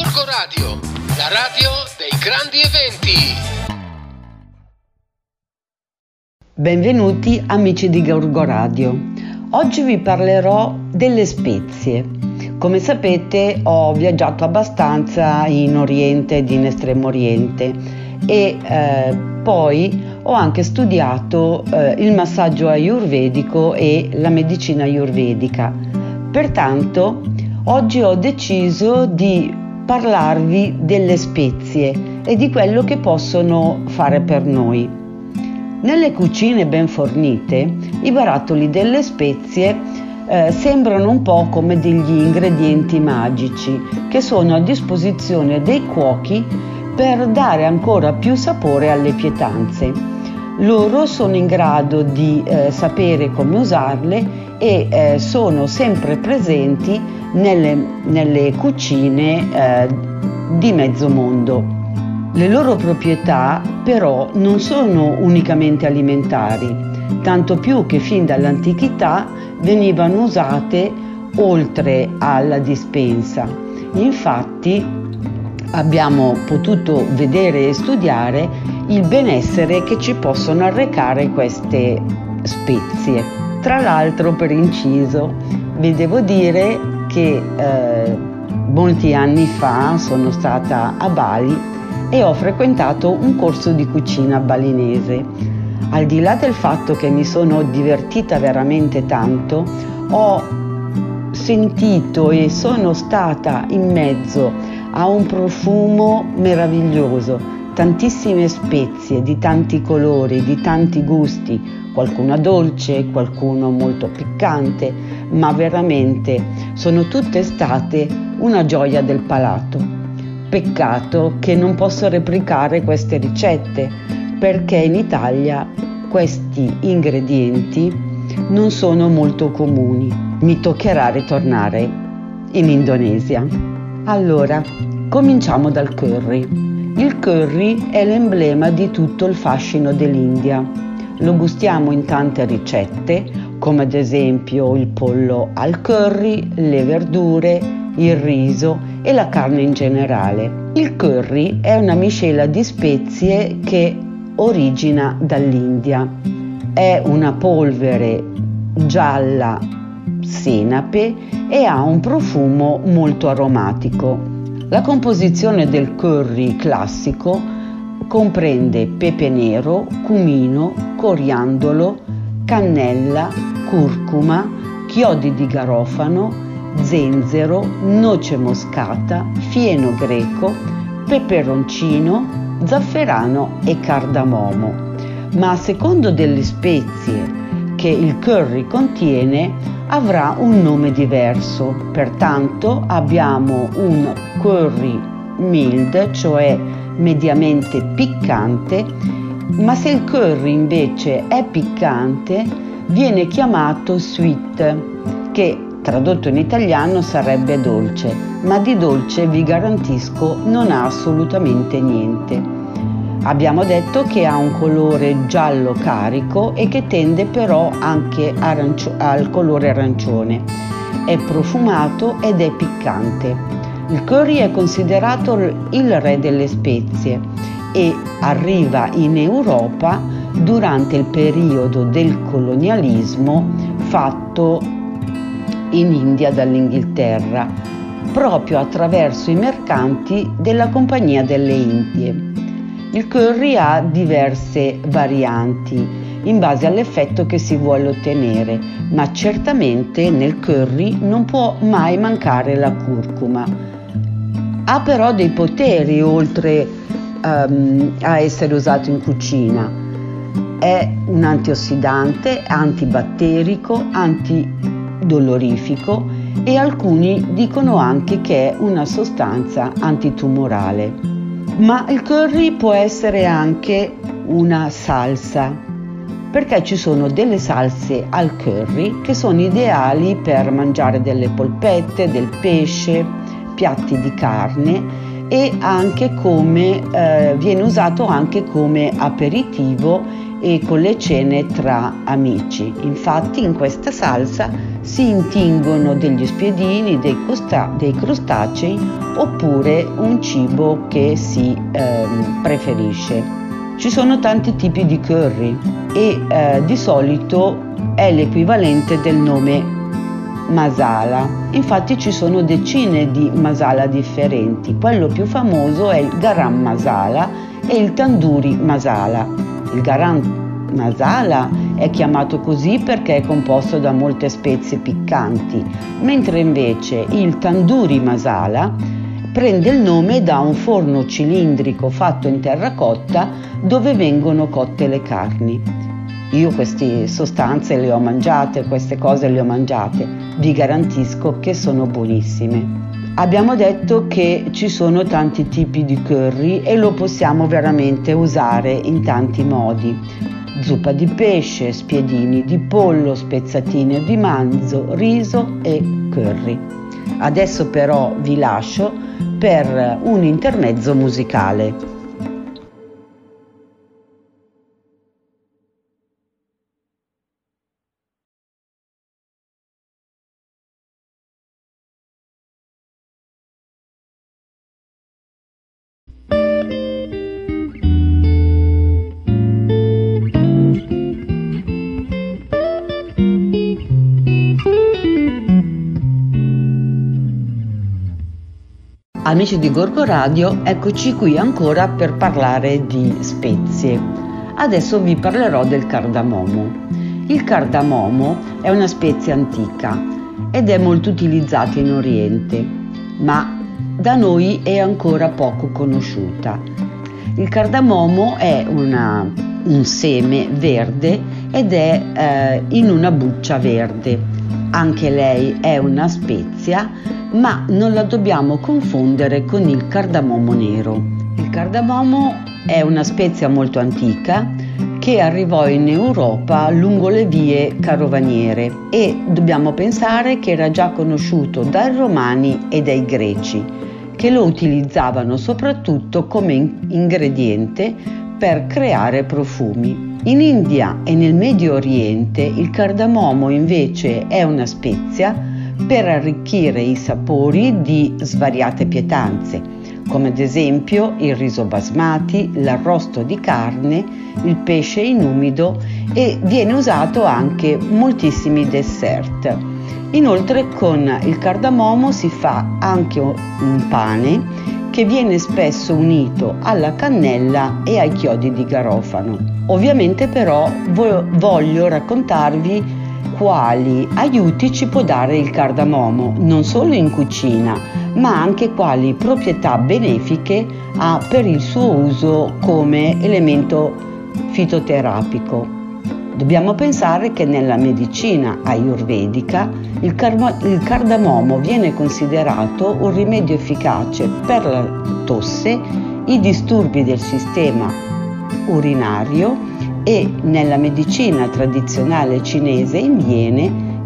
Gorgo Radio, la radio dei grandi eventi. Benvenuti amici di Gorgo Radio. Oggi vi parlerò delle spezie. Come sapete ho viaggiato abbastanza in Oriente ed in Estremo Oriente e eh, poi ho anche studiato eh, il massaggio ayurvedico e la medicina ayurvedica. Pertanto oggi ho deciso di parlarvi delle spezie e di quello che possono fare per noi. Nelle cucine ben fornite i barattoli delle spezie eh, sembrano un po' come degli ingredienti magici che sono a disposizione dei cuochi per dare ancora più sapore alle pietanze. Loro sono in grado di eh, sapere come usarle e eh, sono sempre presenti nelle, nelle cucine eh, di mezzo mondo. Le loro proprietà però non sono unicamente alimentari, tanto più che fin dall'antichità venivano usate oltre alla dispensa. Infatti abbiamo potuto vedere e studiare il benessere che ci possono arrecare queste spezie. Tra l'altro, per inciso, vi devo dire che eh, molti anni fa sono stata a Bali e ho frequentato un corso di cucina balinese. Al di là del fatto che mi sono divertita veramente tanto, ho sentito e sono stata in mezzo a un profumo meraviglioso, tantissime spezie di tanti colori, di tanti gusti, qualcuna dolce, qualcuno molto piccante, ma veramente sono tutte state una gioia del palato. Peccato che non posso replicare queste ricette perché in Italia questi ingredienti non sono molto comuni. Mi toccherà ritornare in Indonesia. Allora, cominciamo dal curry. Il curry è l'emblema di tutto il fascino dell'India. Lo gustiamo in tante ricette, come ad esempio il pollo al curry, le verdure, il riso e la carne in generale. Il curry è una miscela di spezie che origina dall'India. È una polvere gialla senape e ha un profumo molto aromatico. La composizione del curry classico comprende pepe nero, cumino, coriandolo, cannella, curcuma, chiodi di garofano, zenzero, noce moscata, fieno greco, peperoncino, zafferano e cardamomo. Ma a secondo delle spezie che il curry contiene avrà un nome diverso. Pertanto abbiamo un curry mild, cioè mediamente piccante, ma se il curry invece è piccante viene chiamato sweet, che tradotto in italiano sarebbe dolce, ma di dolce vi garantisco non ha assolutamente niente. Abbiamo detto che ha un colore giallo carico e che tende però anche arancio- al colore arancione. È profumato ed è piccante. Il curry è considerato il re delle spezie e arriva in Europa durante il periodo del colonialismo fatto in India dall'Inghilterra, proprio attraverso i mercanti della Compagnia delle Indie. Il curry ha diverse varianti in base all'effetto che si vuole ottenere, ma certamente nel curry non può mai mancare la curcuma. Ha però dei poteri oltre um, a essere usato in cucina. È un antiossidante, antibatterico, antidolorifico e alcuni dicono anche che è una sostanza antitumorale ma il curry può essere anche una salsa perché ci sono delle salse al curry che sono ideali per mangiare delle polpette, del pesce, piatti di carne e anche come eh, viene usato anche come aperitivo e con le cene tra amici. Infatti in questa salsa si intingono degli spiedini, dei, costa- dei crostacei oppure un cibo che si eh, preferisce. Ci sono tanti tipi di curry e eh, di solito è l'equivalente del nome masala. Infatti ci sono decine di masala differenti. Quello più famoso è il garam masala e il tandoori masala. Il garam masala è chiamato così perché è composto da molte spezie piccanti, mentre invece il tandoori masala prende il nome da un forno cilindrico fatto in terracotta dove vengono cotte le carni. Io queste sostanze le ho mangiate, queste cose le ho mangiate, vi garantisco che sono buonissime. Abbiamo detto che ci sono tanti tipi di curry e lo possiamo veramente usare in tanti modi. Zuppa di pesce, spiedini di pollo, spezzatine di manzo, riso e curry. Adesso però vi lascio per un intermezzo musicale. Amici di Gorgo Radio, eccoci qui ancora per parlare di spezie. Adesso vi parlerò del cardamomo. Il cardamomo è una spezia antica ed è molto utilizzata in Oriente, ma da noi è ancora poco conosciuta. Il cardamomo è una, un seme verde ed è eh, in una buccia verde. Anche lei è una spezia ma non la dobbiamo confondere con il cardamomo nero. Il cardamomo è una spezia molto antica che arrivò in Europa lungo le vie carovaniere e dobbiamo pensare che era già conosciuto dai romani e dai greci, che lo utilizzavano soprattutto come ingrediente per creare profumi. In India e nel Medio Oriente il cardamomo invece è una spezia per arricchire i sapori di svariate pietanze, come ad esempio il riso basmati, l'arrosto di carne, il pesce in umido e viene usato anche moltissimi dessert. Inoltre con il cardamomo si fa anche un pane che viene spesso unito alla cannella e ai chiodi di garofano. Ovviamente però voglio raccontarvi quali aiuti ci può dare il cardamomo, non solo in cucina, ma anche quali proprietà benefiche ha per il suo uso come elemento fitoterapico. Dobbiamo pensare che nella medicina ayurvedica il, car- il cardamomo viene considerato un rimedio efficace per la tosse, i disturbi del sistema urinario e nella medicina tradizionale cinese in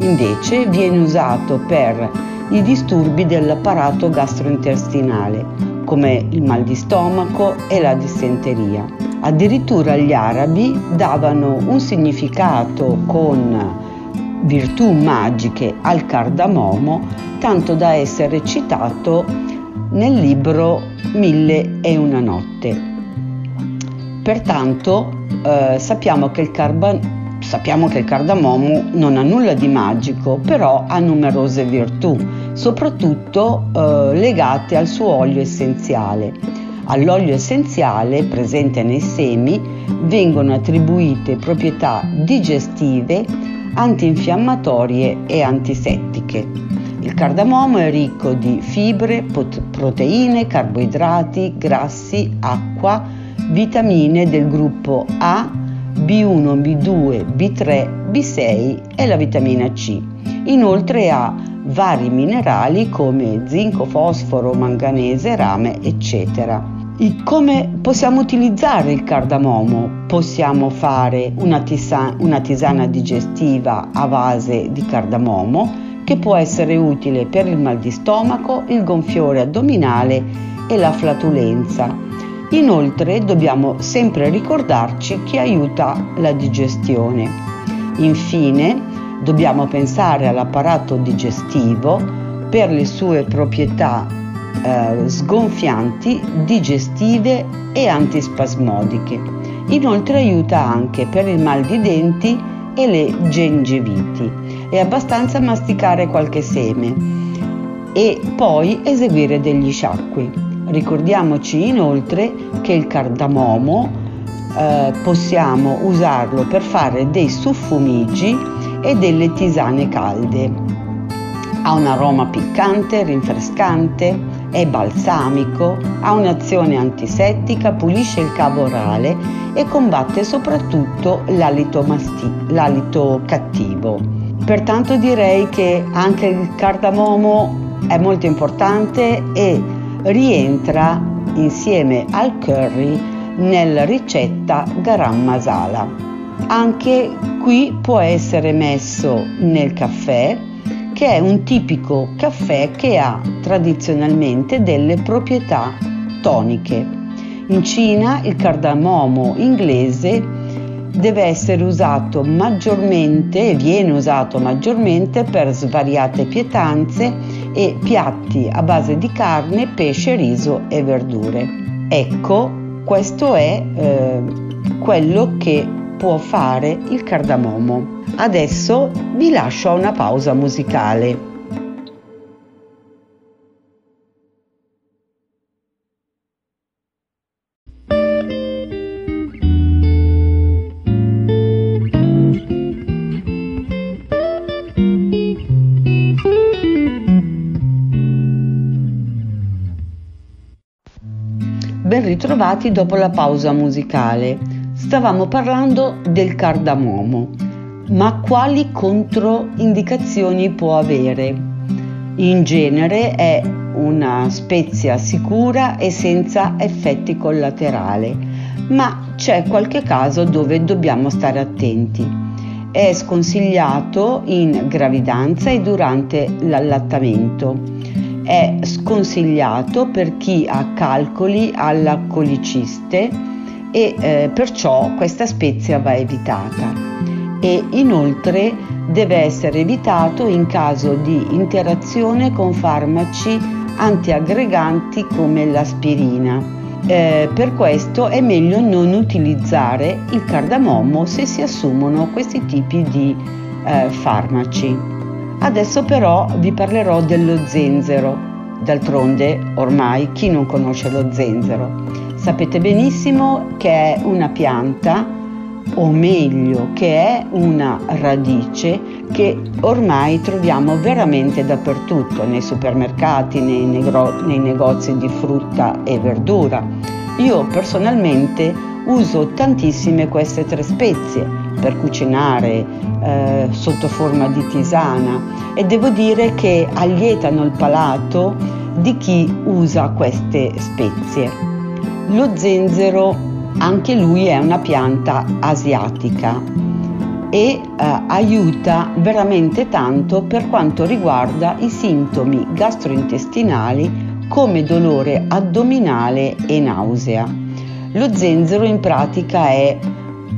invece viene usato per i disturbi dell'apparato gastrointestinale come il mal di stomaco e la dissenteria. Addirittura gli arabi davano un significato con virtù magiche al cardamomo, tanto da essere citato nel libro Mille e una notte. Pertanto eh, sappiamo, che carba, sappiamo che il cardamomo non ha nulla di magico, però ha numerose virtù, soprattutto eh, legate al suo olio essenziale. All'olio essenziale presente nei semi vengono attribuite proprietà digestive, antinfiammatorie e antisettiche. Il cardamomo è ricco di fibre, proteine, carboidrati, grassi, acqua, vitamine del gruppo A, B1, B2, B3, B6 e la vitamina C. Inoltre ha vari minerali come zinco, fosforo, manganese, rame, eccetera. Come possiamo utilizzare il cardamomo? Possiamo fare una, tisa- una tisana digestiva a base di cardamomo che può essere utile per il mal di stomaco, il gonfiore addominale e la flatulenza Inoltre dobbiamo sempre ricordarci che aiuta la digestione. Infine dobbiamo pensare all'apparato digestivo per le sue proprietà eh, sgonfianti, digestive e antispasmodiche. Inoltre aiuta anche per il mal di denti e le gengiviti. È abbastanza masticare qualche seme e poi eseguire degli sciacqui. Ricordiamoci inoltre che il cardamomo eh, possiamo usarlo per fare dei suffumigi e delle tisane calde. Ha un aroma piccante, rinfrescante, è balsamico, ha un'azione antisettica, pulisce il cavo orale e combatte soprattutto l'alito, masti- l'alito cattivo. Pertanto direi che anche il cardamomo è molto importante e rientra insieme al curry nella ricetta garam masala. Anche qui può essere messo nel caffè, che è un tipico caffè che ha tradizionalmente delle proprietà toniche. In Cina il cardamomo inglese deve essere usato maggiormente e viene usato maggiormente per svariate pietanze e piatti a base di carne, pesce, riso e verdure. Ecco, questo è eh, quello che può fare il cardamomo. Adesso vi lascio a una pausa musicale. Ben ritrovati dopo la pausa musicale. Stavamo parlando del cardamomo, ma quali controindicazioni può avere? In genere è una spezia sicura e senza effetti collaterali, ma c'è qualche caso dove dobbiamo stare attenti. È sconsigliato in gravidanza e durante l'allattamento è sconsigliato per chi ha calcoli alla coliciste e eh, perciò questa spezia va evitata e inoltre deve essere evitato in caso di interazione con farmaci antiaggreganti come l'aspirina. Eh, per questo è meglio non utilizzare il cardamomo se si assumono questi tipi di eh, farmaci. Adesso però vi parlerò dello zenzero. D'altronde, ormai chi non conosce lo zenzero? Sapete benissimo che è una pianta, o meglio, che è una radice che ormai troviamo veramente dappertutto, nei supermercati, nei, negro- nei negozi di frutta e verdura. Io personalmente uso tantissime queste tre spezie per cucinare eh, sotto forma di tisana e devo dire che allietano il palato di chi usa queste spezie. Lo zenzero anche lui è una pianta asiatica e eh, aiuta veramente tanto per quanto riguarda i sintomi gastrointestinali come dolore addominale e nausea. Lo zenzero in pratica è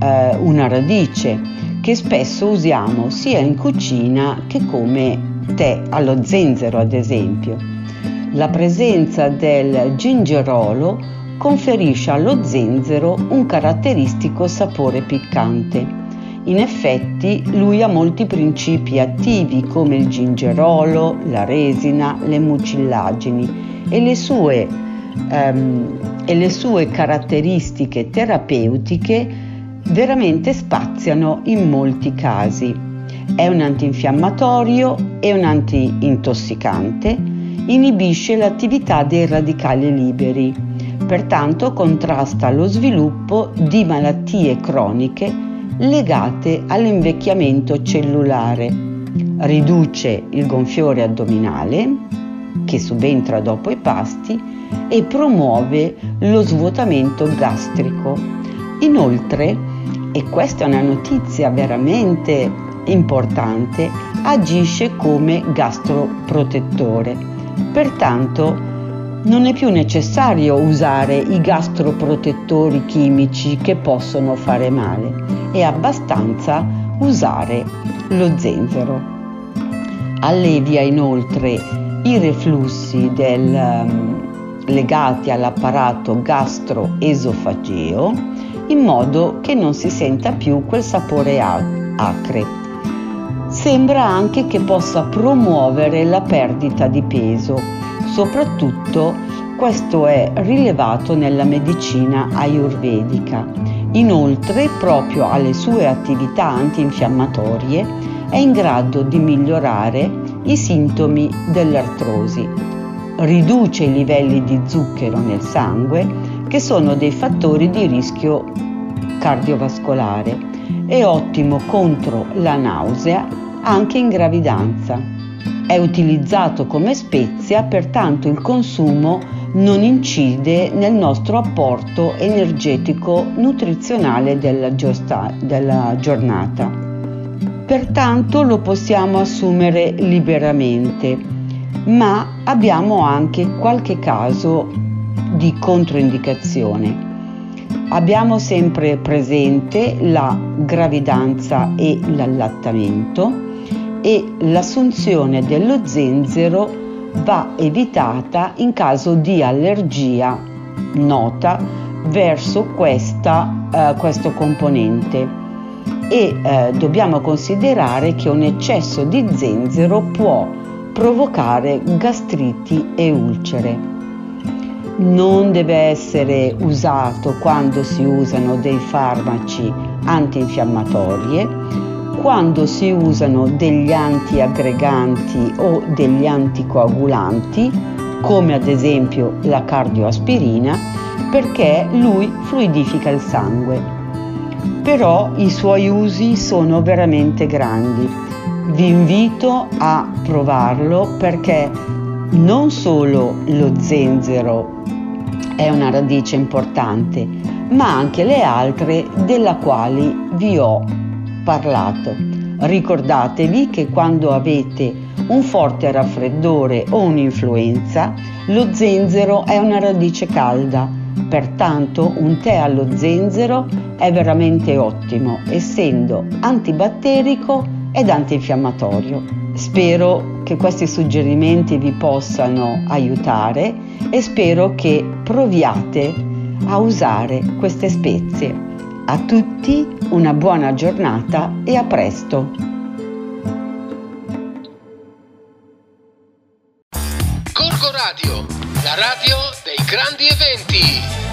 eh, una radice che spesso usiamo sia in cucina che come tè allo zenzero ad esempio. La presenza del gingerolo conferisce allo zenzero un caratteristico sapore piccante. In effetti lui ha molti principi attivi come il gingerolo, la resina, le mucillagini e le sue, um, e le sue caratteristiche terapeutiche veramente spaziano in molti casi. È un antinfiammatorio e un antintossicante, inibisce l'attività dei radicali liberi, pertanto contrasta lo sviluppo di malattie croniche legate all'invecchiamento cellulare, riduce il gonfiore addominale, che subentra dopo i pasti, e promuove lo svuotamento gastrico. Inoltre e questa è una notizia veramente importante, agisce come gastroprotettore. Pertanto non è più necessario usare i gastroprotettori chimici che possono fare male, è abbastanza usare lo zenzero. Allevia inoltre i reflussi del, um, legati all'apparato gastroesofageo in modo che non si senta più quel sapore acre. Sembra anche che possa promuovere la perdita di peso Soprattutto questo è rilevato nella medicina ayurvedica. Inoltre, proprio alle sue attività antinfiammatorie, è in grado di migliorare i sintomi dell'artrosi. Riduce i livelli di zucchero nel sangue, che sono dei fattori di rischio cardiovascolare. È ottimo contro la nausea anche in gravidanza. È utilizzato come spezia, pertanto il consumo non incide nel nostro apporto energetico nutrizionale della, giosta- della giornata. Pertanto lo possiamo assumere liberamente, ma abbiamo anche qualche caso di controindicazione. Abbiamo sempre presente la gravidanza e l'allattamento e l'assunzione dello zenzero va evitata in caso di allergia nota verso questa, eh, questo componente e eh, dobbiamo considerare che un eccesso di zenzero può provocare gastriti e ulcere. Non deve essere usato quando si usano dei farmaci antinfiammatorie quando si usano degli antiaggreganti o degli anticoagulanti, come ad esempio la cardioaspirina, perché lui fluidifica il sangue. Però i suoi usi sono veramente grandi. Vi invito a provarlo perché non solo lo zenzero è una radice importante, ma anche le altre della quali vi ho parlato. Ricordatevi che quando avete un forte raffreddore o un'influenza, lo zenzero è una radice calda, pertanto un tè allo zenzero è veramente ottimo, essendo antibatterico ed antinfiammatorio. Spero che questi suggerimenti vi possano aiutare e spero che proviate a usare queste spezie. A tutti una buona giornata e a presto! Corco Radio, la radio dei grandi eventi.